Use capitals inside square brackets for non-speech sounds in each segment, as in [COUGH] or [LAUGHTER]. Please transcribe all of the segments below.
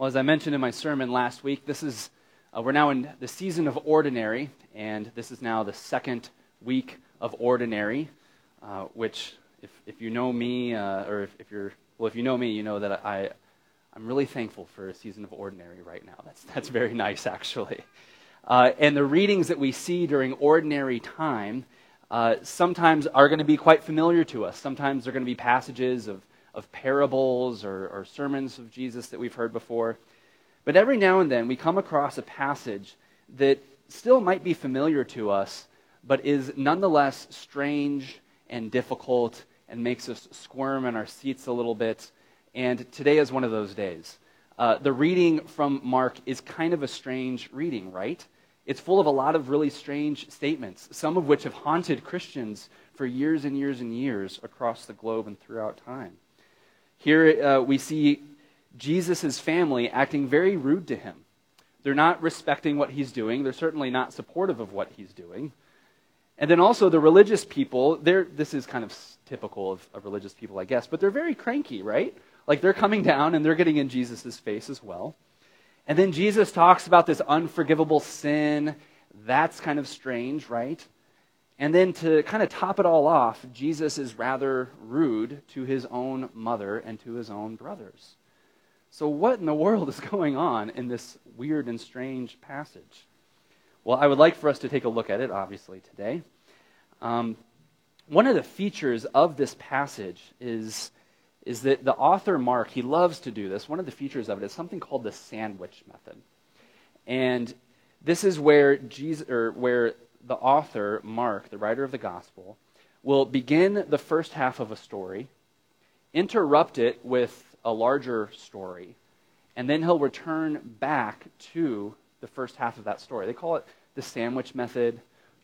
Well, as I mentioned in my sermon last week, this is uh, we're now in the season of ordinary, and this is now the second week of ordinary, uh, which, if, if you know me, uh, or if, if, you're well, if you know me, you know that I I'm really thankful for a season of ordinary right now. That's that's very nice, actually. Uh, and the readings that we see during ordinary time uh, sometimes are going to be quite familiar to us. Sometimes they're going to be passages of of parables or, or sermons of Jesus that we've heard before. But every now and then we come across a passage that still might be familiar to us, but is nonetheless strange and difficult and makes us squirm in our seats a little bit. And today is one of those days. Uh, the reading from Mark is kind of a strange reading, right? It's full of a lot of really strange statements, some of which have haunted Christians for years and years and years across the globe and throughout time. Here uh, we see Jesus' family acting very rude to him. They're not respecting what he's doing. They're certainly not supportive of what he's doing. And then also the religious people, this is kind of typical of, of religious people, I guess, but they're very cranky, right? Like they're coming down and they're getting in Jesus' face as well. And then Jesus talks about this unforgivable sin. That's kind of strange, right? And then to kind of top it all off, Jesus is rather rude to his own mother and to his own brothers. So, what in the world is [LAUGHS] going on in this weird and strange passage? Well, I would like for us to take a look at it, obviously, today. Um, one of the features of this passage is, is that the author, Mark, he loves to do this. One of the features of it is something called the sandwich method. And this is where, Jesus, or where the author, Mark, the writer of the gospel, will begin the first half of a story, interrupt it with a larger story, and then he'll return back to the first half of that story. They call it the sandwich method.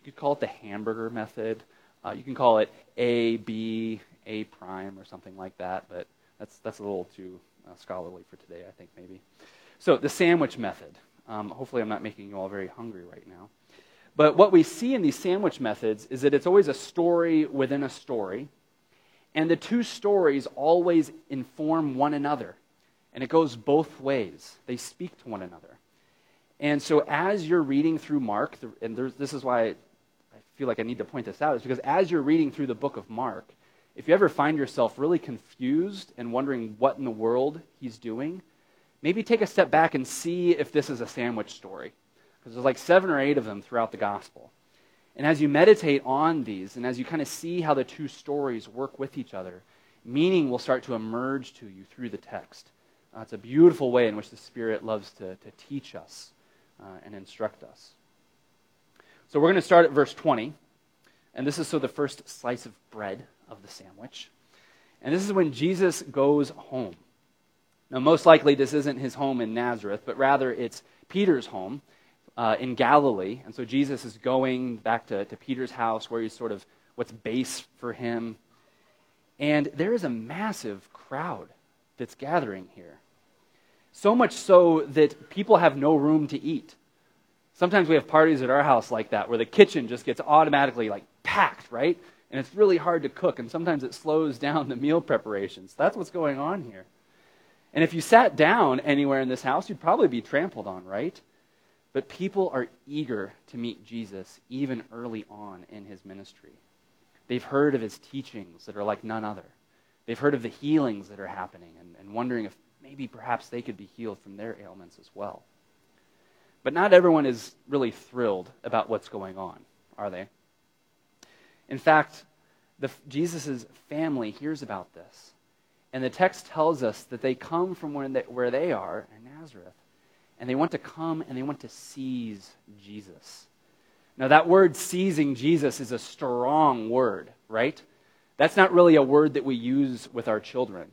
You could call it the hamburger method. Uh, you can call it A, B, A prime, or something like that, but that's, that's a little too uh, scholarly for today, I think, maybe. So, the sandwich method. Um, hopefully, I'm not making you all very hungry right now. But what we see in these sandwich methods is that it's always a story within a story, and the two stories always inform one another. And it goes both ways, they speak to one another. And so, as you're reading through Mark, and this is why I feel like I need to point this out, is because as you're reading through the book of Mark, if you ever find yourself really confused and wondering what in the world he's doing, maybe take a step back and see if this is a sandwich story because there's like seven or eight of them throughout the gospel. And as you meditate on these, and as you kind of see how the two stories work with each other, meaning will start to emerge to you through the text. Uh, it's a beautiful way in which the Spirit loves to, to teach us uh, and instruct us. So we're going to start at verse 20. And this is so the first slice of bread of the sandwich. And this is when Jesus goes home. Now, most likely, this isn't his home in Nazareth, but rather it's Peter's home uh, in Galilee. And so Jesus is going back to, to Peter's house where he's sort of what's base for him. And there is a massive crowd that's gathering here. So much so that people have no room to eat. Sometimes we have parties at our house like that where the kitchen just gets automatically like packed, right? And it's really hard to cook, and sometimes it slows [LAUGHS] down the meal preparations. That's what's going on here. And if you sat down anywhere in this house, you'd probably be trampled on, right? But people are eager to meet Jesus even early on in his ministry. They've heard of his teachings that are like none other. They've heard of the healings that are happening and, and wondering if maybe perhaps they could be healed from their ailments as well. But not everyone is really thrilled about what's going on, are they? In fact, Jesus' family hears about this. And the text tells us that they come from where they, where they are in Nazareth and they want to come and they want to seize Jesus. Now, that word seizing Jesus is a strong word, right? That's not really a word that we use with our children.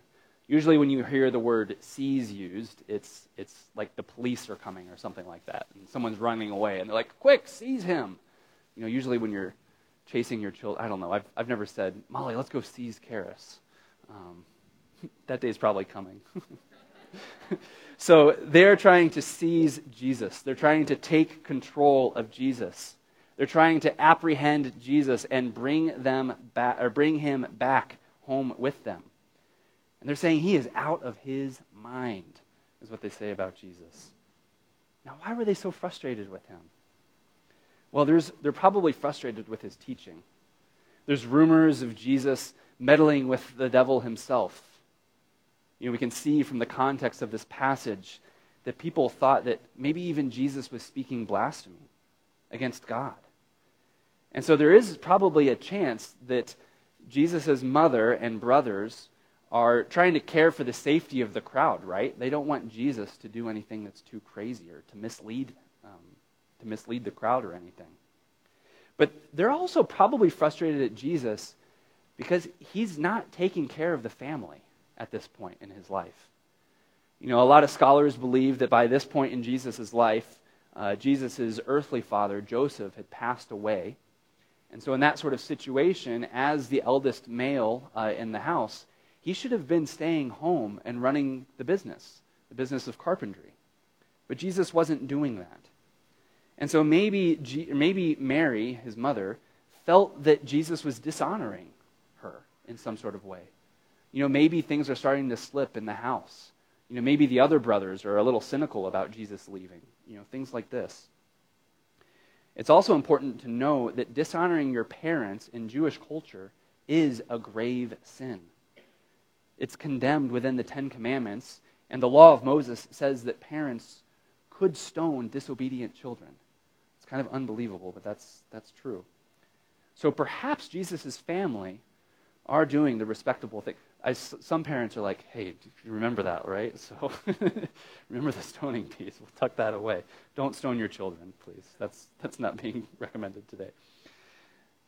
Usually, when you hear the word seize used, it's, it's like the police are coming or something like that, and someone's running away, and they're like, quick, seize him. You know, usually when you're chasing your children, I don't know, I've, I've never said, Molly, let's go seize Karis. Um, [LAUGHS] that day's probably coming. [LAUGHS] So they're trying to seize Jesus. They're trying to take control of Jesus. They're trying to apprehend Jesus and bring them back or bring him back home with them. And they're saying he is out of his mind. is what they say about Jesus. Now, why were they so frustrated with him? Well, they're probably frustrated with his teaching. There's rumors of Jesus meddling with the devil himself. You know, we can see from the context of this passage that people thought that maybe even Jesus was speaking blasphemy against God. And so there is probably a chance that Jesus' mother and brothers are trying to care for the safety of the crowd, right? They don't want Jesus to do anything that's too crazy or to mislead, um, to mislead the crowd or anything. But they're also probably frustrated at Jesus because he's not taking care of the family at this point in his life. You know, a lot of scholars believe that by this point in Jesus' life, uh, Jesus' earthly father, Joseph, had passed away. And so, in that sort of situation, as the eldest male uh, in the house, he should have been staying home and running the business, the business of carpentry. But Jesus wasn't doing that. And so maybe, G- maybe Mary, his mother, felt that Jesus was dishonoring her in some sort of way. You know, maybe things are starting to slip in the house. You know, maybe the other brothers are a little cynical about Jesus leaving. You know, things like this. It's also important to know that dishonoring your parents in Jewish culture is a grave sin. It's condemned within the Ten Commandments, and the law of Moses says that parents could stone disobedient children. It's kind of unbelievable, but that's, that's true. So perhaps Jesus' family are doing the respectable thing. I, some parents are like, hey, you remember that, right? [LAUGHS] So [LAUGHS] remember the stoning piece. We'll tuck that away. Don't stone your children, please. That's, that's not [LAUGHS] being recommended today.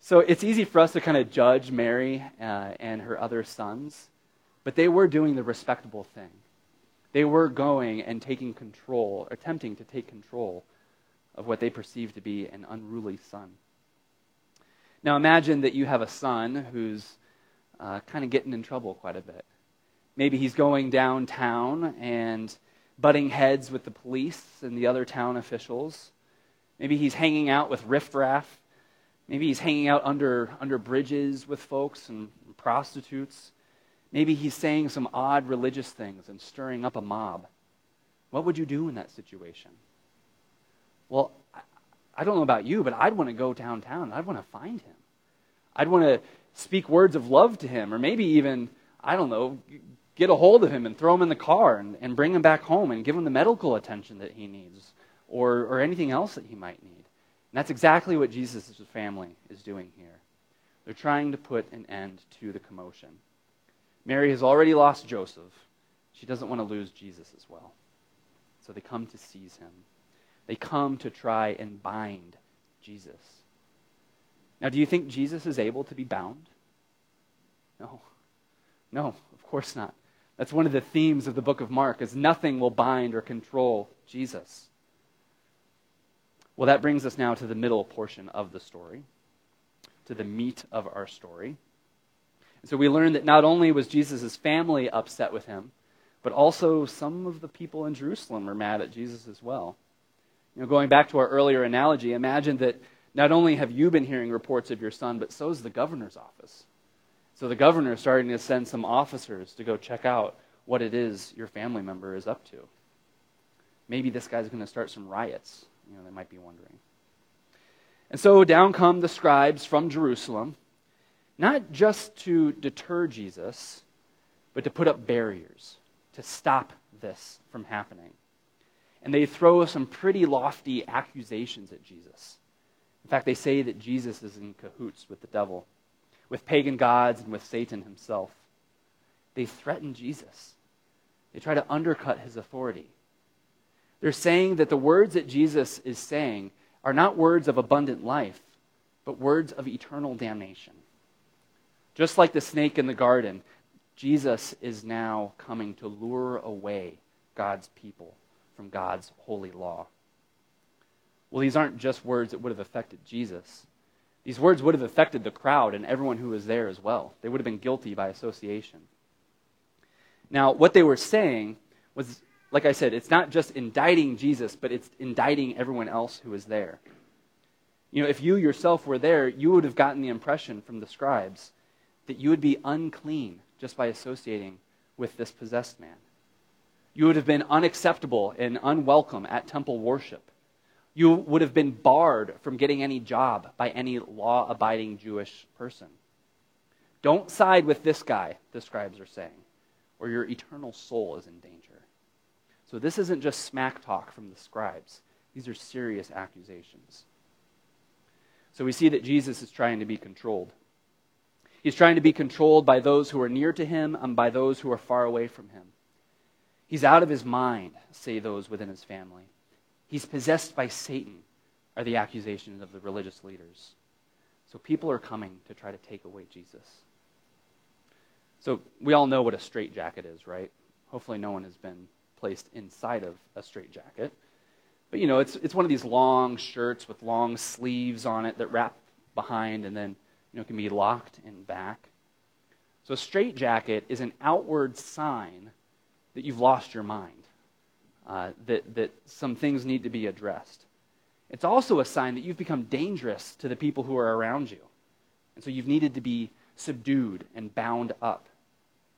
So it's easy for us to kind of judge Mary uh, and her other sons, but they were doing the respectable thing. They were going and taking control, attempting to take control of what they perceive to be an unruly son. Now imagine that you have a son who's uh, kind of getting in trouble quite a bit. Maybe he's going downtown and butting heads with the police and the other town officials. Maybe he's hanging out with riffraff. Maybe he's hanging out under, under bridges with folks and prostitutes. Maybe he's saying some odd religious things and stirring up a mob. What would you do in that situation? Well, I don't know about you, but I'd want to go downtown. I'd want to find him. I'd want to speak words of love to him, or maybe even, I don't know, get a hold of him and throw him in the car and, and bring him back home and give him the medical attention that he needs, or, or anything else that he might need. And that's exactly what Jesus' family is doing here. They're trying to put an end to the commotion. Mary has already lost Joseph. She doesn't want to lose Jesus as well. So they come to seize him. They come to try and bind Jesus. Now, do you think Jesus is able to be bound? No. No, of course not. That's one of the themes of the book of Mark is nothing will bind or control Jesus. Well, that brings us now to the middle portion of the story, to the meat of our story. And so we learn that not only was Jesus' family upset with him, but also some of the people in Jerusalem were mad at Jesus as well. You know, going back to our earlier analogy, imagine that not only have you been hearing reports of your son, but so is the governor's office. So the governor is starting to send some officers to go check out what it is your family member is up to. Maybe this guy's going to start some riots. You know, they might be wondering. And so down come the scribes from Jerusalem, not just to deter Jesus, but to put up barriers, to stop this from happening and they throw some pretty lofty accusations at Jesus. In fact, they say that Jesus is in cahoots with the devil, with pagan gods, and with Satan himself. They threaten Jesus. They try to undercut his authority. They're saying that the words that Jesus is saying are not words of abundant life, but words of eternal damnation. Just like the snake in the garden, Jesus is now coming to lure away God's people from God's holy law. Well, these aren't just words that would have affected Jesus. These words would have affected the crowd and everyone who was there as well. They would have been guilty by association. Now, what they were saying was, like I said, it's not just indicting Jesus, but it's indicting everyone else who was there. You know, if you yourself were there, you would have gotten the impression from the scribes that you would be unclean just by associating with this possessed man. You would have been unacceptable and unwelcome at temple worship. You would have been barred from getting any job by any law abiding Jewish person. Don't side with this guy, the scribes are saying, or your eternal soul is in danger. So this isn't just smack talk from the scribes, these are serious accusations. So we see that Jesus is trying to be controlled. He's trying to be controlled by those who are near to him and by those who are far away from him. He's out of his mind, say those within his family. He's possessed by Satan, are the accusations of the religious leaders. So people are coming to try to take away Jesus. So we all know what a straitjacket is, right? Hopefully, no one has been placed inside of a straitjacket. But you know, it's, it's one of these long shirts with long sleeves on it that wrap behind and then you know, can be locked in back. So a straitjacket is an outward sign that you've lost your mind, uh, that, that some things need to be addressed. It's also a sign that you've become dangerous to the people who are around you. And so you've needed to be subdued and bound up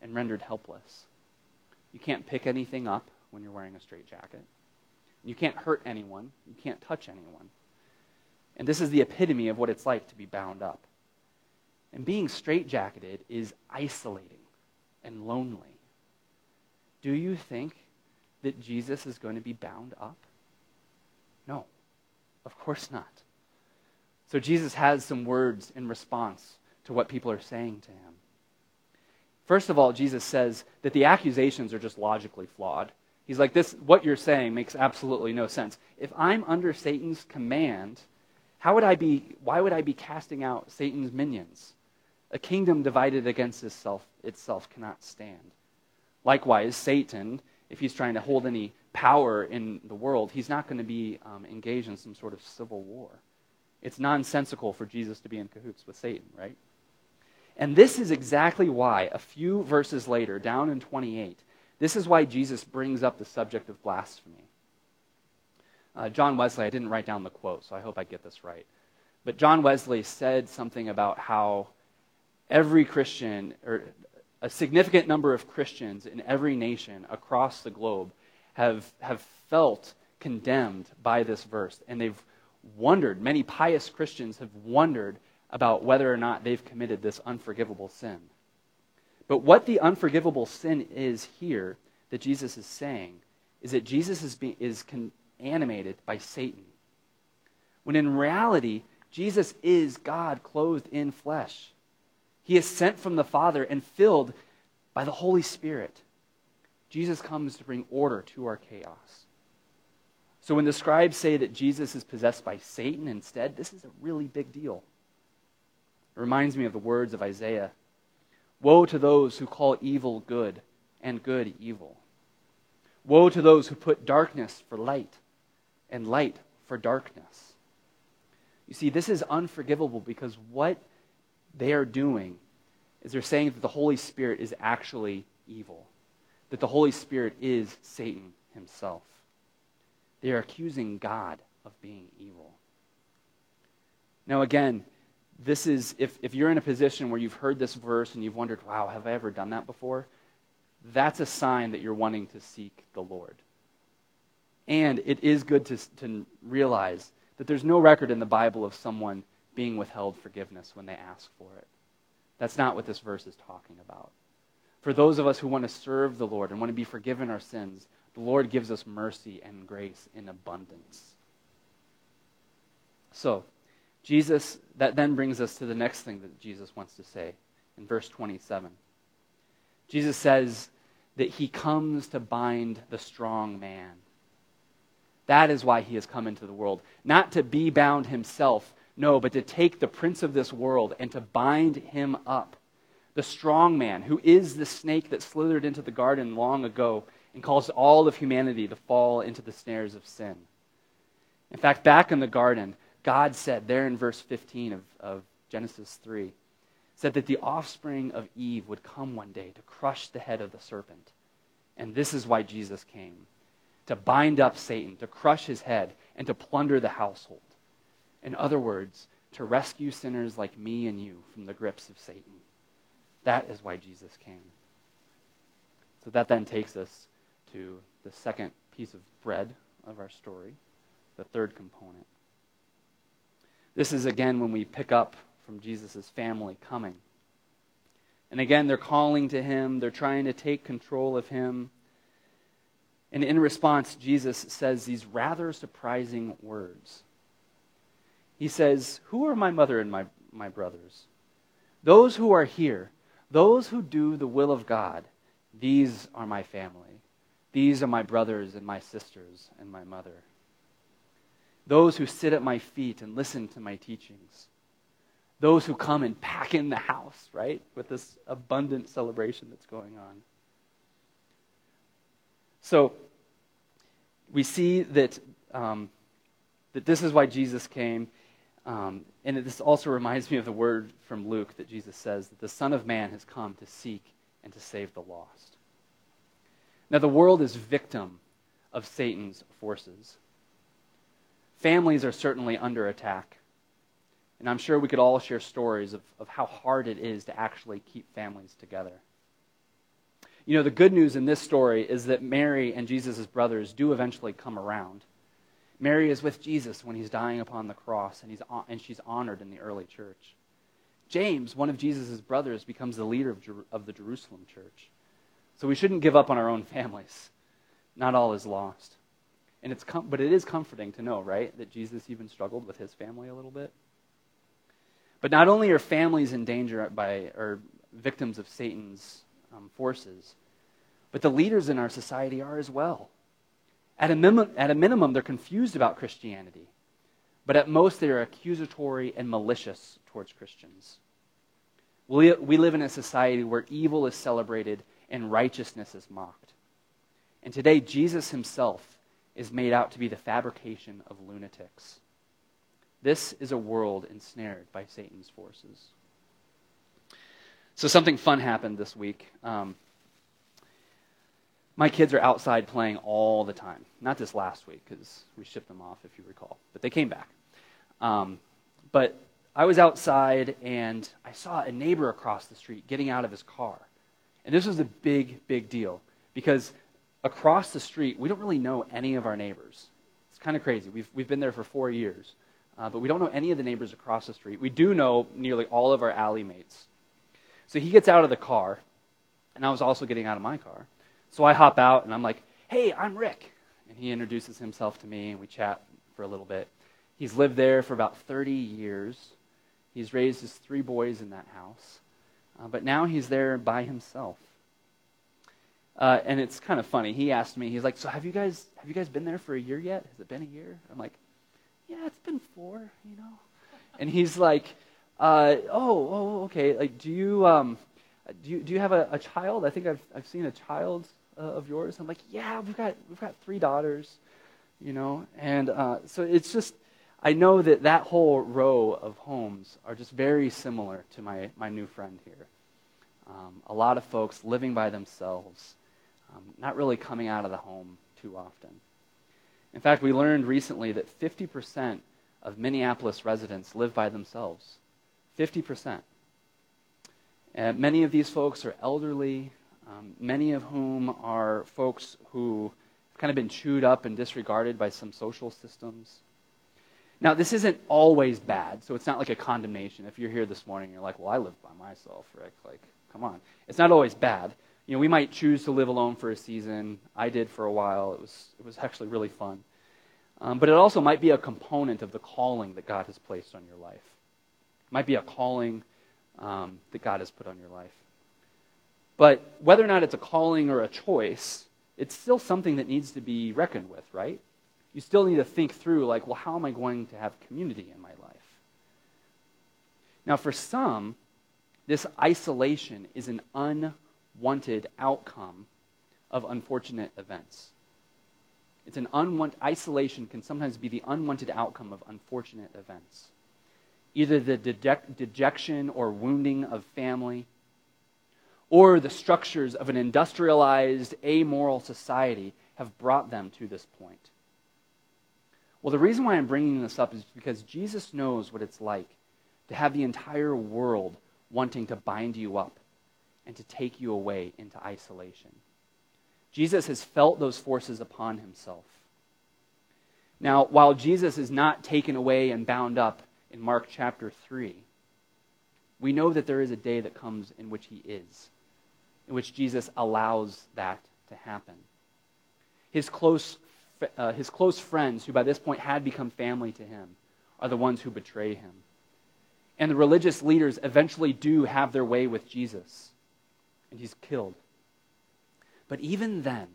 and rendered helpless. You can't pick anything up when you're wearing a straitjacket. You can't hurt anyone. You can't touch anyone. And this is the epitome of what it's like to be bound up. And being straitjacketed is isolating and lonely. Do you think that Jesus is going to be bound up? No, of course not. So Jesus has some words in response to what people are saying to him. First of all, Jesus says that the accusations are just logically flawed. He's like, this, what you're saying makes absolutely no sense. If I'm under Satan's command, how would I be, why would I be casting out Satan's minions? A kingdom divided against itself, itself cannot stand. Likewise, Satan, if he's trying to hold any power in the world, he's not going to be um, engaged in some sort of civil war. It's nonsensical for Jesus to be in cahoots with Satan, right? And this is exactly why, a few verses later, down in 28, this is why Jesus brings up the subject of blasphemy. Uh, John Wesley, I didn't write down the quote, so I hope I get this right. But John Wesley said something about how every Christian, or a significant number of Christians in every nation across the globe, have, have felt condemned by this verse. And they've wondered, many pious Christians have wondered about whether or not they've committed this unforgivable sin. But what the unforgivable sin is here that Jesus is saying is that Jesus is, is con- animated by Satan. When in reality, Jesus is God clothed in flesh. He is sent from the Father and filled by the Holy Spirit. Jesus comes to bring order to our chaos. So when the scribes say that Jesus is possessed by Satan instead, this is a really big deal. It reminds me of the words of Isaiah Woe to those who call evil good and good evil. Woe to those who put darkness for light and light for darkness. You see, this is unforgivable because what they are doing is they're saying that the Holy Spirit is actually evil, that the Holy Spirit is Satan himself. They are accusing God of being evil. Now, again, this is, if, if you're in a position where you've heard this verse and you've wondered, wow, have I ever done that before? That's a sign that you're wanting to seek the Lord. And it is good to, to realize that there's no record in the Bible of someone being withheld forgiveness when they ask for it. That's not what this verse is talking about. For those of us who want to serve the Lord and want to be forgiven our sins, the Lord gives us mercy and grace in abundance. So, Jesus, that then brings us to the next thing that Jesus wants to say in verse 27. Jesus says that he comes to bind the strong man. That is why he has come into the world. Not to be bound himself, no, but to take the prince of this world and to bind him up. The strong man, who is the snake that slithered into the garden long ago and caused all of humanity to fall into the snares of sin. In fact, back in the garden, God said there in verse 15 of, of Genesis 3, said that the offspring of Eve would come one day to crush the head of the serpent. And this is why Jesus came to bind up Satan, to crush his head, and to plunder the household. In other words, to rescue sinners like me and you from the grips of Satan. That is why Jesus came. So that then takes us to the second piece of bread of our story, the third component. This is again when we pick up from Jesus' family coming. And again, they're calling to him, they're trying to take control of him. And in response, Jesus says these rather surprising words. He says, Who are my mother and my, my brothers? Those who are here, those who do the will of God, these are my family. These are my brothers and my sisters and my mother. Those who sit at my feet and listen to my teachings. Those who come and pack in the house, right? With this abundant celebration that's going on. So we see that, um, that this is why Jesus came. Um, and this also reminds me of the word from Luke that Jesus says that the Son of Man has come to seek and to save the lost. Now, the world is victim of Satan's forces. Families are certainly under attack. And I'm sure we could all share stories of, of how hard it is to actually keep families together. You know, the good news in this story is that Mary and Jesus' brothers do eventually come around. Mary is with Jesus when he's dying upon the cross, and, he's, and she's honored in the early church. James, one of Jesus' brothers, becomes the leader of, Jer- of the Jerusalem church. So we shouldn't give up on our own families. Not all is lost. And it's com- but it is comforting to know, right, that Jesus even struggled with his family a little bit. But not only are families in danger by or victims of Satan's um, forces, but the leaders in our society are as well. At a, mim- at a minimum, they're confused about Christianity, but at most, they are accusatory and malicious towards Christians. We, we live in a society where evil is celebrated and righteousness is mocked. And today, Jesus himself is made out to be the fabrication of lunatics. This is a world ensnared by Satan's forces. So, something fun happened this week. Um, my kids are outside playing all the time. Not this last week, because we shipped them off, if you recall. But they came back. Um, but I was outside, and I saw a neighbor across the street getting out of his car. And this was a big, big deal, because across the street, we don't really know any of our neighbors. It's kind of crazy. We've, we've been there for four years, uh, but we don't know any of the neighbors across the street. We do know nearly all of our alley mates. So he gets out of the car, and I was also getting out of my car. So I hop out and I'm like, hey, I'm Rick. And he introduces himself to me and we chat for a little bit. He's lived there for about 30 years. He's raised his three boys in that house. Uh, but now he's there by himself. Uh, and it's kind of funny. He asked me, he's like, so have you guys have you guys been there for a year yet? Has it been a year? I'm like, yeah, it's been four, you know. And he's like, uh, oh, oh, okay. Like, do you um, do you do you have a, a child? I think I've I've seen a child uh, of yours? I'm like, yeah, we've got we've got three daughters, you know, and uh, so it's just I know that that whole row of homes are just very similar to my my new friend here. Um, a lot of folks living by themselves, um, not really coming out of the home too often. In fact, we learned recently that 50% of Minneapolis residents live by themselves. 50%. And many of these folks are elderly, um, many of whom are folks who have kind of been chewed up and disregarded by some social systems. Now, this isn't always bad, so it's not like a condemnation. If you're here this morning, you're like, well, I live by myself, Rick. Like, come on. It's not always bad. You know, we might choose to live alone for a season. I did for a while. It was, it was actually really fun. Um, but it also might be a component of the calling that God has placed on your life. It might be a calling um, that God has put on your life. But whether or not it's a calling or a choice, it's still something that needs to be reckoned with, right? You still need to think through, like, well, how am I going to have community in my life? Now, for some, this isolation is an unwanted outcome of unfortunate events. It's an unwanted isolation can sometimes be the unwanted outcome of unfortunate events. Either the deject, dejection or wounding of family, or the structures of an industrialized, amoral society have brought them to this point. Well, the reason why I'm bringing this up is because Jesus knows what it's like to have the entire world wanting to bind you up and to take you away into isolation. Jesus has felt those forces upon himself. Now, while Jesus is not taken away and bound up in Mark chapter 3, we know that there is a day that comes in which he is, in which Jesus allows that to happen. His close, uh, his close friends, who by this point had become family to him, are the ones who betray him. And the religious leaders eventually do have their way with Jesus, and he's killed. But even then,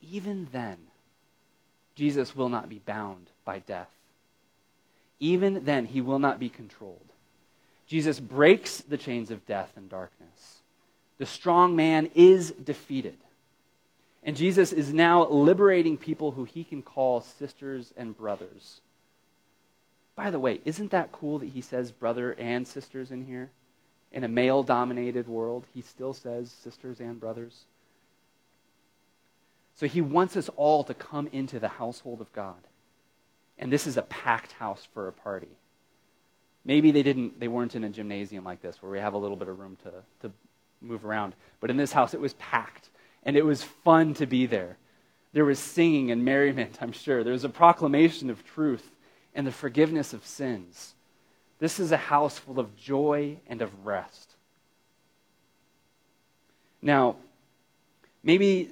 even then, Jesus will not be bound by death. Even then, he will not be controlled. Jesus breaks the chains of death and darkness. The strong man is defeated. And Jesus is now liberating people who he can call sisters and brothers. By the way, isn't that cool that he says brother and sisters in here? In a male dominated world, he still says sisters and brothers. So he wants us all to come into the household of God. And this is a packed house for a party. Maybe they didn't they weren't in a gymnasium like this where we have a little bit of room to, to move around. But in this house it was packed. And it was fun to be there. There was singing and merriment, I'm sure. There was a proclamation of truth and the forgiveness of sins. This is a house full of joy and of rest. Now, maybe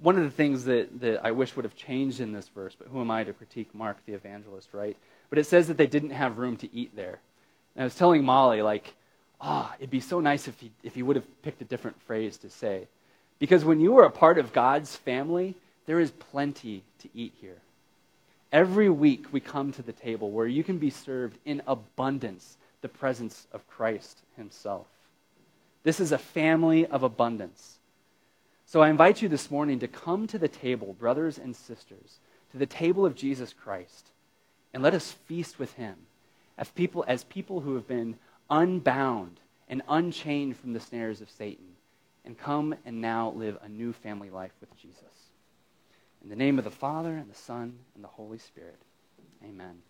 one of the things that, that I wish would have changed in this verse, but who am I to critique Mark the evangelist, right? But it says that they didn't have room to eat there. And I was telling Molly, like, ah, it'd be so nice if he, if he would have picked a different phrase to say. Because when you are a part of God's family, there is plenty to eat here. Every week we come to the table where you can be served in abundance the presence of Christ himself. This is a family of abundance. So I invite you this morning to come to the table, brothers and sisters, to the table of Jesus Christ, and let us feast with him as people, as people who have been unbound and unchained from the snares of Satan, and come and now live a new family life with Jesus. In the name of the Father, and the Son, and the Holy Spirit, amen.